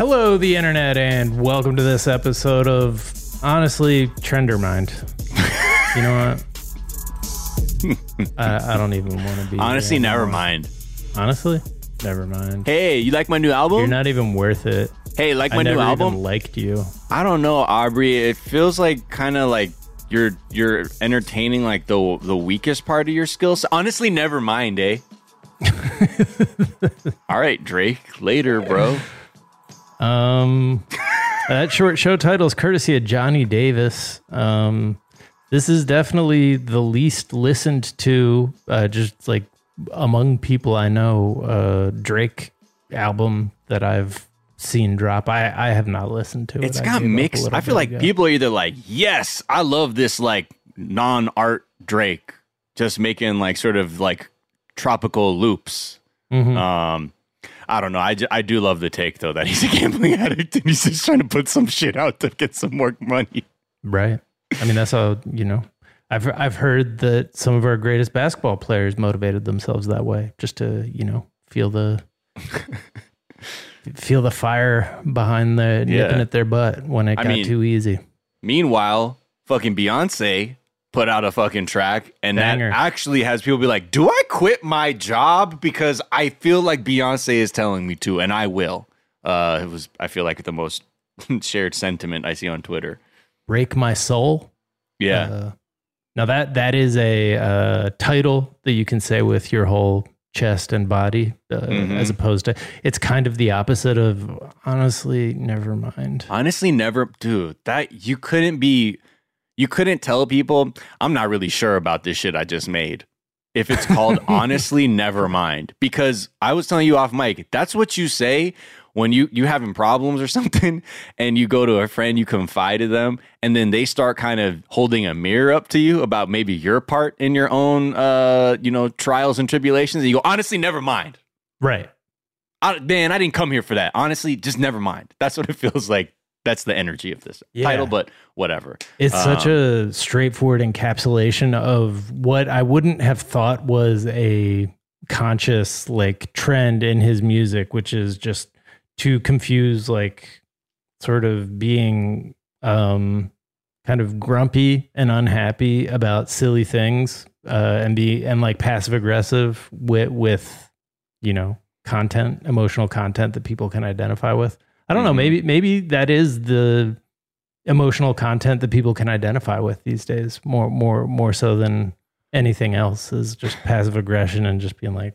Hello, the internet, and welcome to this episode of honestly Trendermind. you know what? I, I don't even want to be. Honestly, here never mind. Honestly, never mind. Hey, you like my new album? You're not even worth it. hey, like I my never new even album? liked you. I don't know, Aubrey. It feels like kind of like you're you're entertaining like the the weakest part of your skills. Honestly, never mind, eh? All right, Drake. Later, bro. Um, that short show title is courtesy of Johnny Davis. Um, this is definitely the least listened to, uh, just like among people I know, uh, Drake album that I've seen drop. I, I have not listened to it. It's got mixed. I feel like ago. people are either like, "Yes, I love this like non-art Drake, just making like sort of like tropical loops." Mhm. Um, I don't know. I, I do love the take though that he's a gambling addict and he's just trying to put some shit out to get some more money. Right. I mean, that's how you know. I've I've heard that some of our greatest basketball players motivated themselves that way, just to you know feel the feel the fire behind the Yeah. nipping at their butt when it I got mean, too easy. Meanwhile, fucking Beyonce put out a fucking track and Banger. that actually has people be like, "Do I quit my job because I feel like Beyonce is telling me to and I will." Uh it was I feel like the most shared sentiment I see on Twitter. Break my soul. Yeah. Uh, now that that is a uh, title that you can say with your whole chest and body, uh, Mhm. as opposed to it's kind of the opposite of honestly. Never mind. Honestly, never, dude. That you couldn't be, you couldn't tell people. I'm not really sure about this shit I just made. If it's called honestly, never mind. Because I was telling you off mic, that's what you say when you you having problems or something, and you go to a friend, you confide to them, and then they start kind of holding a mirror up to you about maybe your part in your own, uh, you know, trials and tribulations. And you go, honestly, never mind. Right. I, man, I didn't come here for that. Honestly, just never mind. That's what it feels like. That's the energy of this Yeah. title, but whatever. It's such Um, a straightforward encapsulation of what I wouldn't have thought was a conscious like trend in his music, which is just to confuse like sort of being um kind of grumpy and unhappy about silly things uh and be and like passive aggressive with with you know content emotional content that people can identify with i don't know Mhm. maybe maybe that is the emotional content that people can identify with these days more more more so than anything else is just passive aggression and just being like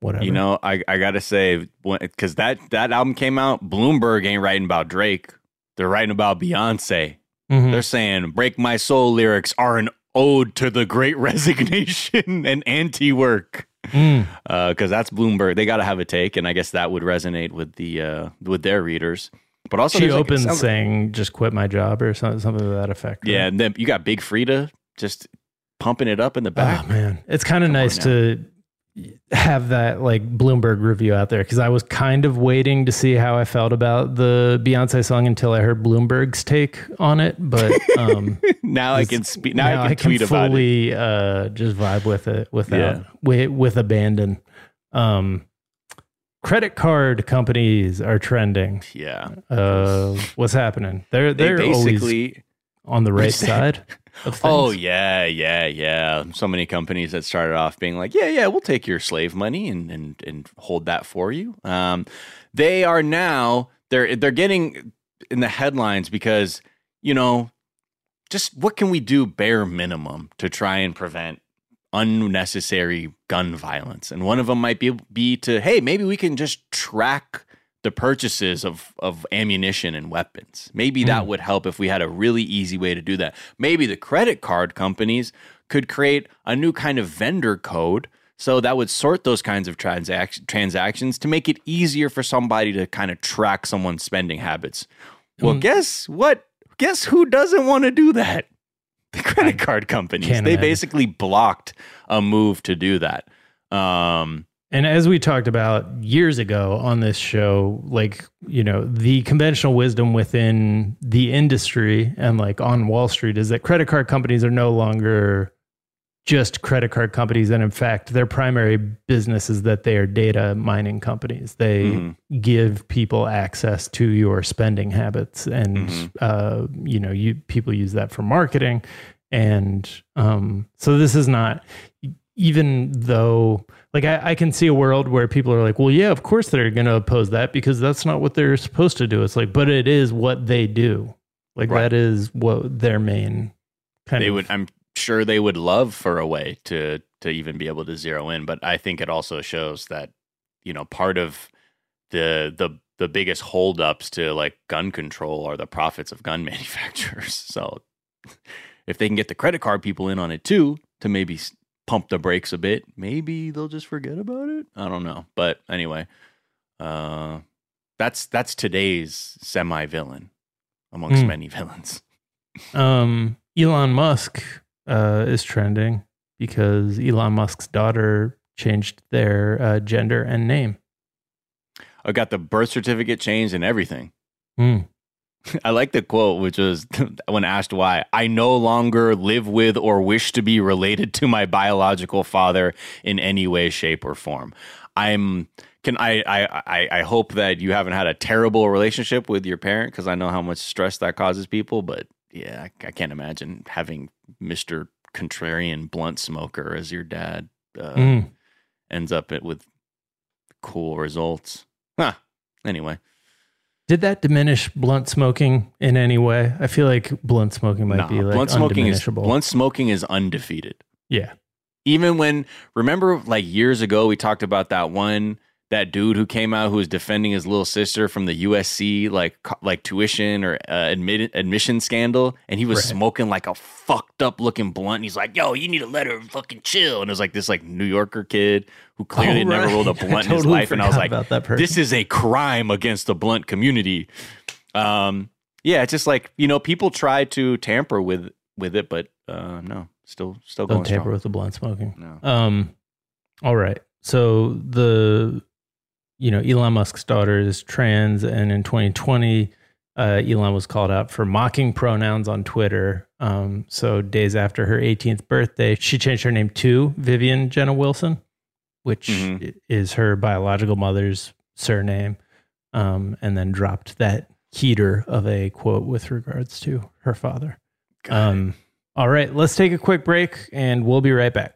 whatever You know, I, I gotta say, because that that album came out, Bloomberg ain't writing about Drake. They're writing about Beyonce. Mhm. They're saying "Break My Soul" lyrics are an ode to the Great Resignation and anti-work. Mm. Because that's Bloomberg. They got to have a take, and I guess that would resonate with the uh, with their readers. But also, she like, opens sounds- saying just quit my job or something, something to that effect right? yeah, and then you got Big Freedia just pumping it up in the back. Oh man, it's kind of nice to have that like Bloomberg review out there because I was kind of waiting to see how I felt about the Beyonce song until I heard Bloomberg's take on it. But um, now I can speak. Now, I can tweet about it. fully uh, just vibe with it without Yeah. with, with abandon. Um, credit card companies are trending. Yeah, Uh, what's happening? They're they they're always basically. on the right What'd you say? side. Oh yeah, yeah, yeah. So many companies that started off being like, yeah, yeah, we'll take your slave money and and and hold that for you. Um, they are now they're they're getting in the headlines because you know, just what can we do bare minimum to try and prevent unnecessary gun violence? And one of them might be be to hey, maybe we can just track the purchases of of ammunition and weapons. Maybe that would help if we had a really easy way to do that. Maybe the credit card companies could create a new kind of vendor code so that would sort those kinds of transac- transactions to make it easier for somebody to kind of track someone's spending habits. Well, guess what? Guess who doesn't want to do that? The credit card companies. They imagine. basically blocked a move to do that. Um, And as we talked about years ago on this show, like, you know, the conventional wisdom within the industry and like on Wall Street is that credit card companies are no longer just credit card companies. And in fact, their primary business is that they are data mining companies. They Mhm. give people access to your spending habits. And, Mhm. uh, you know, you people use that for marketing. And um, so this is not, even though like I, I can see a world where people are like, well, yeah, of course they're going to oppose that because that's not what they're supposed to do. It's like, but it is what they do. Like Right. that is what their main kind they of. would i'm sure they would love for a way to to even be able to zero in but i think it also shows that you know part of the the the biggest holdups to like gun control are the profits of gun manufacturers so if they can get the credit card people in on it too to maybe pump the brakes a bit maybe they'll just forget about it i don't know but anyway uh that's that's today's semi villain amongst Hmm. many villains um, Elon Musk uh, is trending because Elon Musk's daughter changed their uh, gender and name. I got the birth certificate changed and everything. Hmm. I like the quote, which was when asked why, I no longer live with or wish to be related to my biological father in any way, shape, or form. I'm can I I I, I hope that you haven't had a terrible relationship with your parent because I know how much stress that causes people, but yeah, I, I can't imagine having Mr. Contrarian blunt smoker as your dad uh, Mm. ends up it with cool results. Huh. Anyway. Did that diminish blunt smoking in any way? I feel like blunt smoking might Nah, be like blunt smoking is blunt smoking is undefeated. yeah. Even when remember like years ago we talked about that one that dude who came out who was defending his little sister from the USC like like tuition or uh, admit, admission scandal and he was Right. smoking like a fucked up looking blunt and he's like yo you need to let her fucking chill and it was like this like New Yorker kid who clearly Oh, had never rolled a blunt in his life and I was like this is a crime against the blunt community um yeah it's just like you know people try to tamper with with it but uh no still still Don't going tamper strong. with the blunt smoking. no Um, all right. So the, you know, Elon Musk's daughter is trans, and in 2020, uh, Elon was called out for mocking pronouns on Twitter. Um, so days after her 18th birthday, she changed her name to Vivian Jenna Wilson. which Mhm. is her biological mother's surname, um, and then dropped that heater of a quote with regards to her father. Um, all right, let's take a quick break and we'll be right back.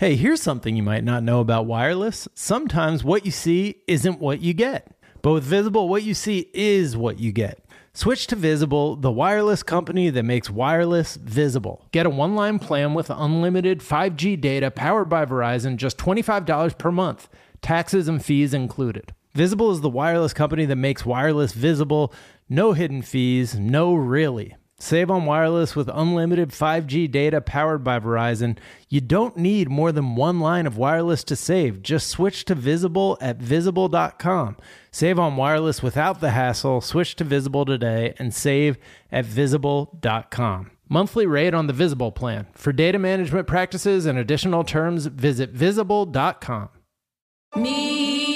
Hey, here's something you might not know about wireless. Sometimes what you see isn't what you get. But with Visible, what you see is what you get. Switch to Visible, the wireless company that makes wireless visible. Get a one line plan with unlimited 5G data powered by Verizon, just $25 per month, taxes and fees included. Visible is the wireless company that makes wireless visible. No hidden fees, no really. Save on wireless with unlimited 5G data powered by Verizon. You don't need more than one line of wireless to save. Just switch to Visible at visible.com. Save on wireless without the hassle. Switch to Visible today and save at visible.com. Monthly rate on the Visible plan. For data management practices and additional terms, visit visible.com.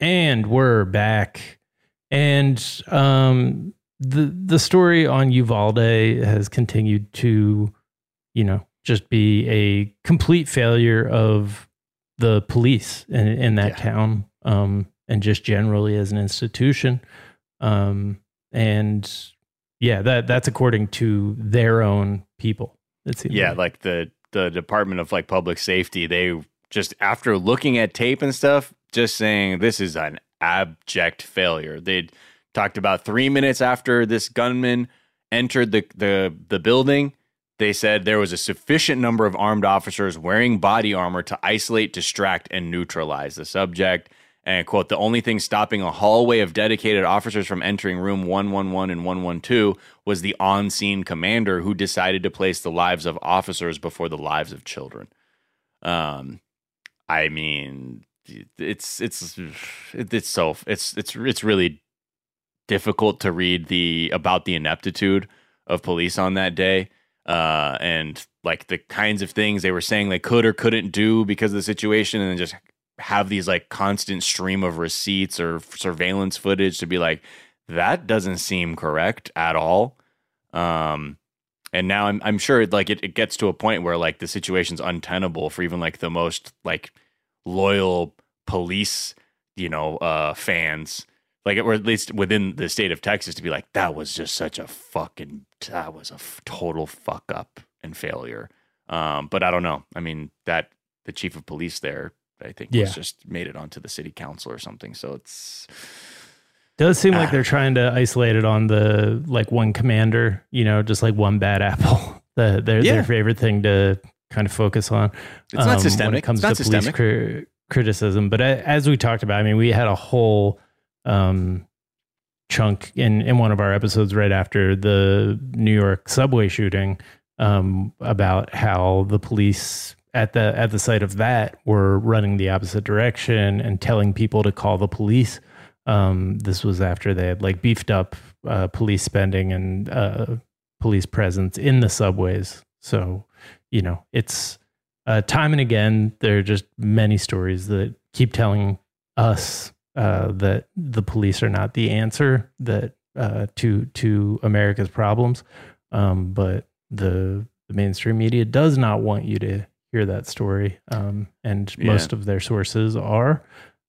And we're back. And um the the story on Uvalde has continued to, you know, just be a complete failure of the police in, in that town, um, and just generally as an institution. Um, and yeah, that that's according to their own people. It seems Yeah, like the the Department of like Public Safety, they just after looking at tape and stuff, just saying this is an abject failure. They talked about three minutes after this gunman entered the the the building. They said there was a sufficient number of armed officers wearing body armor to isolate, distract, and neutralize the subject. And quote, the only thing stopping a hallway of dedicated officers from entering room 111 and 112 was the on scene commander who decided to place the lives of officers before the lives of children. Um, I mean, it's, it's, it's so, it's, it's, it's really difficult to read the, about the ineptitude of police on that day. Uh, and like the kinds of things they were saying they could or couldn't do because of the situation and then just have these like constant stream of receipts or surveillance footage to be like that doesn't seem correct at all um and now i'm, I'm sure like it, it gets to a point where like the situation's untenable for even like the most like loyal police you know uh fans like or at least within the state of texas to be like that was just such a fucking that was a f- total fuck up and failure um but i don't know i mean that the chief of police there I think Yeah. was just made it onto the city council or something. So it's Does seem like they're trying to isolate it on the like one commander, you know, just like one bad apple. The, their Yeah. their favorite thing to kind of focus on. It's not when systemic. it comes It's not to police systemic. cri- criticism. But as we talked about, I mean, we had a whole um, chunk in in one of our episodes right after the New York subway shooting um, about how the police at the at the site of that were running the opposite direction and telling people to call the police. Um, this was after they had like beefed up uh, police spending and uh, police presence in the subways. So you know, it's uh, time and again there are just many stories that keep telling us uh, that the police are not the answer that uh, to to America's problems. Um, but the the mainstream media does not want you to hear that story, um, and Yeah. most of their sources are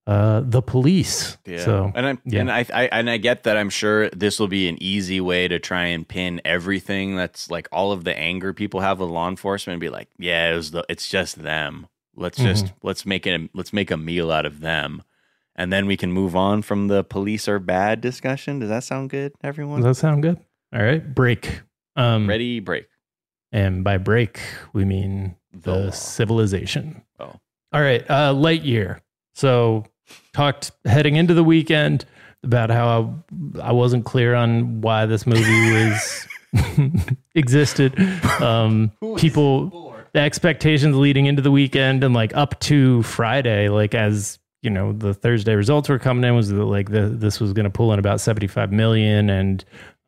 uh, the police. Yeah. So and I yeah. and I, I and I get that. I'm sure this will be an easy way to try and pin everything that's like all of the anger people have with law enforcement and be like, yeah, it was the, it's just them. Let's just Mhm. let's make it let's make a meal out of them, and then we can move on from the police are bad discussion. Does that sound good, everyone? Does that sound good? All right, break. Um, Ready, break. And by break, we mean the, civilization. Oh. All right. Uh, Lightyear. So, talked heading into the weekend about how I, I wasn't clear on why this movie was existed. Um, people, the expectations leading into the weekend and like up to Friday, like as you know, the Thursday results were coming in was that like the, this was going to pull in about 75 million and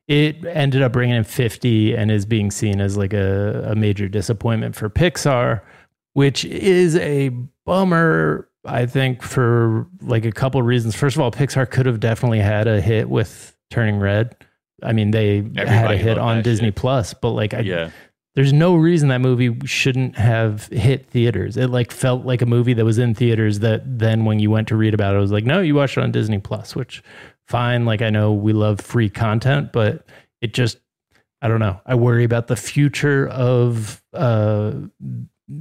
it ended up bringing in 50 and is being seen as like a, a major disappointment for Pixar, which is a bummer, I think, for like a couple of reasons. First of all, Pixar could have definitely had a hit with Turning Red. I mean, they had a hit on Disney shit. Plus, but like, I, Yeah. there's no reason that movie shouldn't have hit theaters. It like felt like a movie that was in theaters that then when you went to read about it, it was like, no, you watched it on Disney Plus, which fine. Like I know we love free content, but it just, I don't know. I worry about the future of uh,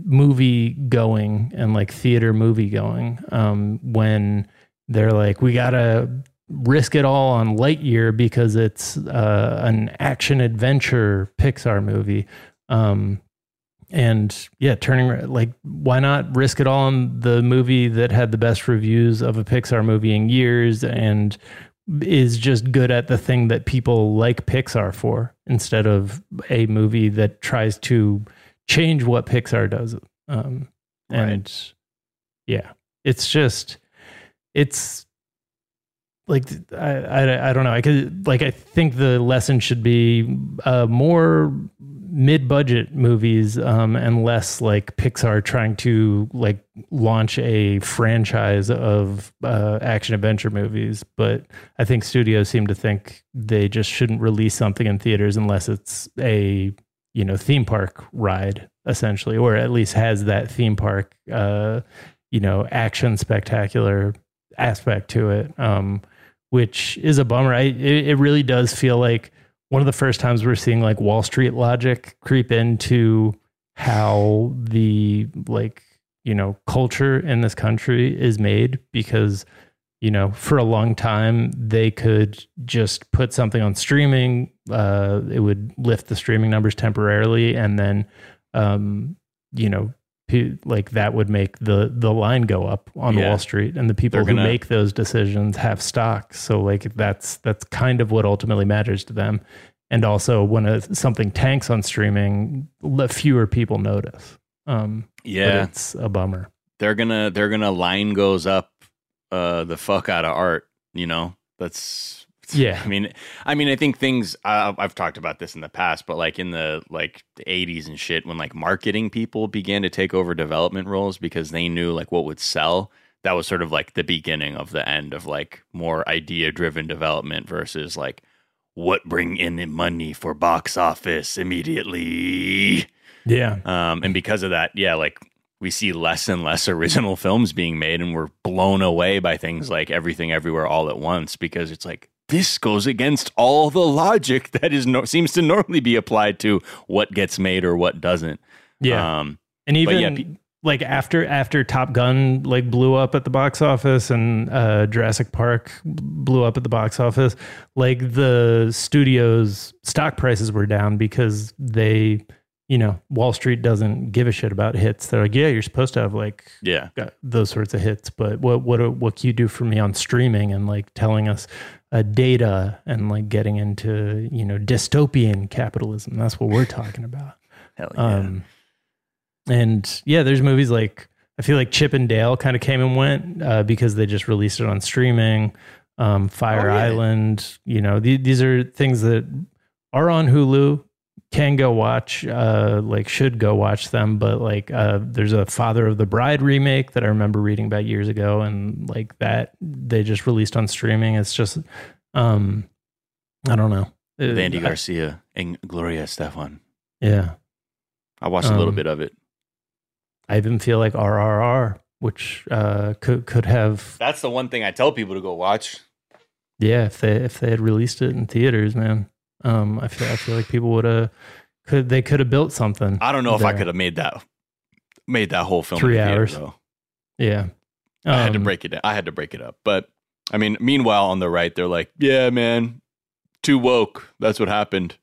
movie going and like theater movie going um, when they're like, we gotta risk it all on Lightyear because it's uh, an action adventure Pixar movie. Um, and yeah, turning like, why not risk it all on the movie that had the best reviews of a Pixar movie in years and is just good at the thing that people like Pixar for instead of a movie that tries to change what Pixar does. Um, and yeah, it's just, it's like I, I I don't know. I could like I think the lesson should be uh, more mid-budget movies um, and less like Pixar trying to like launch a franchise of uh, action adventure movies. But I think studios seem to think they just shouldn't release something in theaters unless it's a you know theme park ride essentially, or at least has that theme park uh, you know action spectacular aspect to it. Um, which is a bummer. I, it, it really does feel like one of the first times we're seeing like Wall Street logic creep into how the like you know culture in this country is made because you know for a long time they could just put something on streaming uh it would lift the streaming numbers temporarily and then um you know pe- like that would make the the line go up on Yeah. Wall Street and the people They're who gonna- make those decisions have stock so like that's that's kind of what ultimately matters to them and also when a, something tanks on streaming fewer people notice um Yeah. it's a bummer they're gonna they're gonna line goes up uh the fuck out of art you know? That's Yeah. i mean i mean i think things uh, i've talked about this in the past but like in the like the 80s and shit when like marketing people began to take over development roles because they knew like what would sell that was sort of like the beginning of the end of like more idea driven development versus like what bring in the money for box office immediately? Yeah. Um, and because of that, yeah, like we see less and less original films being made, and we're blown away by things like Everything Everywhere All at Once because it's like this goes against all the logic that is no- seems to normally be applied to what gets made or what doesn't. Yeah. Um, and even yeah, pe- like after after Top Gun like blew up at the box office and uh, Jurassic Park blew up at the box office, like the studios stock prices were down because they, you know, Wall Street doesn't give a shit about hits. They're like, yeah, you're supposed to have like Yeah. got those sorts of hits, but what what what can you do for me on streaming and like telling us uh, data and like getting into you know dystopian capitalism? That's what we're talking about. Hell yeah. Um, and yeah, there's movies like I feel like Chip and Dale kind of came and went uh, because they just released it on streaming. Um, Fire Oh, yeah. Island, you know, the, these are things that are on Hulu. Can go watch, uh, like should go watch them, but like uh, there's a Father of the Bride remake that I remember reading about years ago, and like that they just released on streaming. It's just, um, I don't know, With Andy Uh, Garcia and Gloria Estefan. Yeah, I watched a little Um, bit of it. I even feel like RRR, which uh, could could have That's the one thing I tell people to go watch. yeah if they if they had released it in theaters, man. Um, I feel I feel like people would have could they could have built something. I don't know if I could have made that made that whole film Three the theater, hours. though. Yeah, I had to Um, break it down. I had to break it up. But I mean, meanwhile on the right, they're like, "Yeah, man, too woke. That's what happened."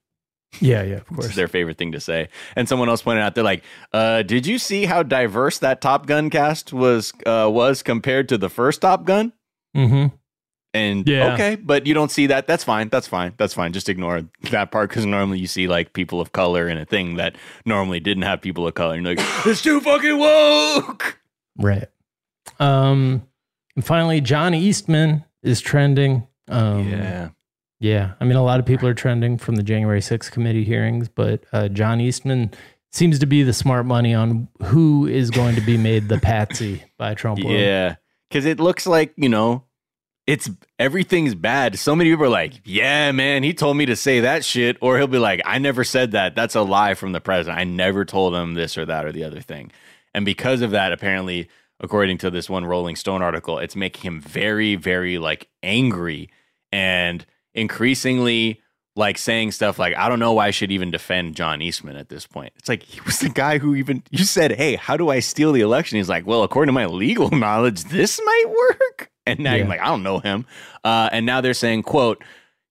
Yeah, yeah, of It's course. their favorite thing to say. And someone else pointed out, they're like, uh, "Did you see how diverse that Top Gun cast was uh, was compared to the first Top Gun?" Mm-hmm. And Yeah. okay, but you don't see that. That's fine. That's fine. That's fine. Just ignore that part because normally you see like people of color in a thing that normally didn't have people of color. And you're like, it's too fucking woke. Right. Um, and finally, John Eastman is trending. Um, Yeah. Yeah. I mean, a lot of people are trending from the January 6th committee hearings, but uh, John Eastman seems to be the smart money on who is going to be made the patsy by Trump. Yeah. Because it looks like, you know, it's everything's bad. So many people are like, yeah, man, he told me to say that shit. Or he'll be like, I never said that. That's a lie from the president. I never told him this or that or the other thing. And because of that, apparently, according to this one Rolling Stone article, it's making him very, very like angry and increasingly like saying stuff like, I don't know why I should even defend John Eastman at this point. It's like he was the guy who even you said, Hey, how do I steal the election? He's like, Well, according to my legal knowledge, this might work. And now you're like, I don't know him. Uh, and now they're saying, quote,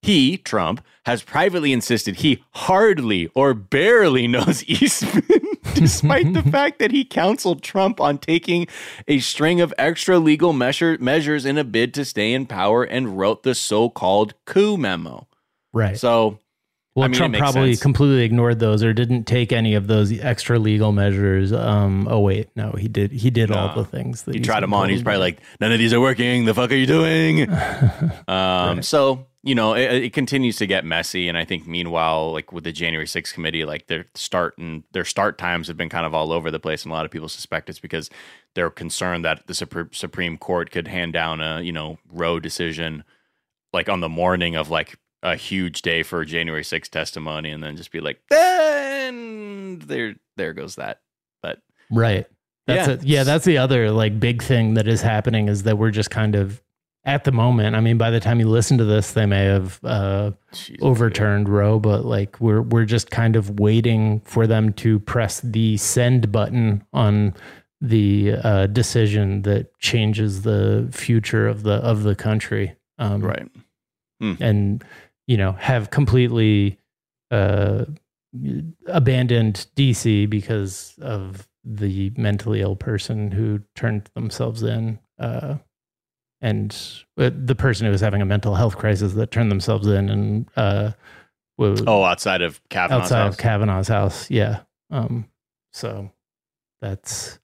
he, Trump, has privately insisted he hardly or barely knows Eastman, despite the fact that he counseled Trump on taking a string of extra legal measure, measures in a bid to stay in power and wrote the so called coup memo. Right. So, Well, I mean, Trump probably sense. completely ignored those or didn't take any of those extra legal measures. Um, oh wait, no, he did. He did all the things. That he tried them on. He's probably like, none of these are working. The fuck are you doing? um, So you know, it, it continues to get messy, and I think meanwhile, like with the January 6th committee, like their start and their start times have been kind of all over the place, and a lot of people suspect it's because they're concerned that the Supre- Supreme Court could hand down a you know Roe decision like on the morning of like a huge day for January 6th testimony, and then just be like, then there there goes that. But Right. That's Yeah. it. Yeah, that's the other like big thing that is happening is that we're just kind of at the moment. I mean, by the time you listen to this, they may have uh, overturned Roe, but like we're we're just kind of waiting for them to press the send button on the uh, decision that changes the future of the of the country. Um, right. Hmm. and you know have completely uh, abandoned DC because of the mentally ill person who turned themselves in, uh, and uh, the person who was having a mental health crisis that turned themselves in and uh, was Oh, outside of Kavanaugh's house outside house. of Kavanaugh's house. Yeah. Um. So that's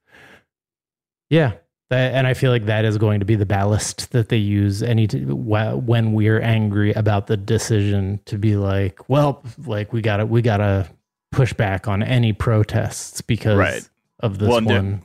yeah. And I feel like that is going to be the ballast that they use any t- when we're angry about the decision to be like, well, like we gotta we gotta push back on any protests because Right. of this Well, one.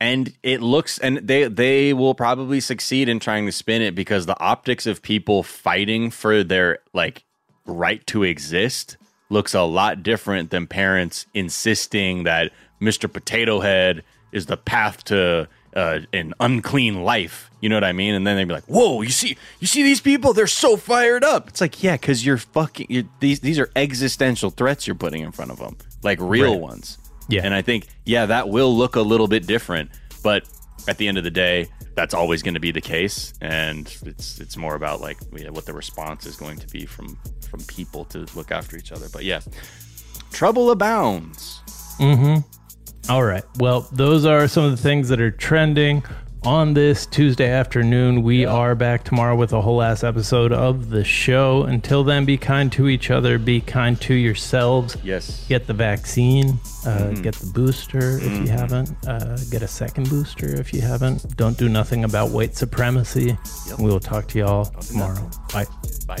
and it looks and they they will probably succeed in trying to spin it because the optics of people fighting for their like right to exist looks a lot different than parents insisting that Mr. Potato Head is the path to uh, an unclean life. You know what I mean? And then they'd be like, "Whoa, you see, you see these people? They're so fired up." It's like, yeah, because you're fucking. You're, these these are existential threats you're putting in front of them, like real Right. ones. Yeah. And I think, yeah, that will look a little bit different. But at the end of the day, that's always going to be the case. And it's it's more about like yeah, what the response is going to be from from people to look after each other. But yeah, trouble abounds. Mm-hmm. All right. Well, those are some of the things that are trending on this Tuesday afternoon. We are back tomorrow with a whole ass episode of the show. Until then, be kind to each other, be kind to yourselves. Yes. Get the vaccine, uh, Mhm. get the booster if you Mhm. haven't, uh, get a second booster if you haven't. Don't do nothing about white supremacy. We will talk to y'all tomorrow. Bye. Bye.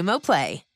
Xumo Play.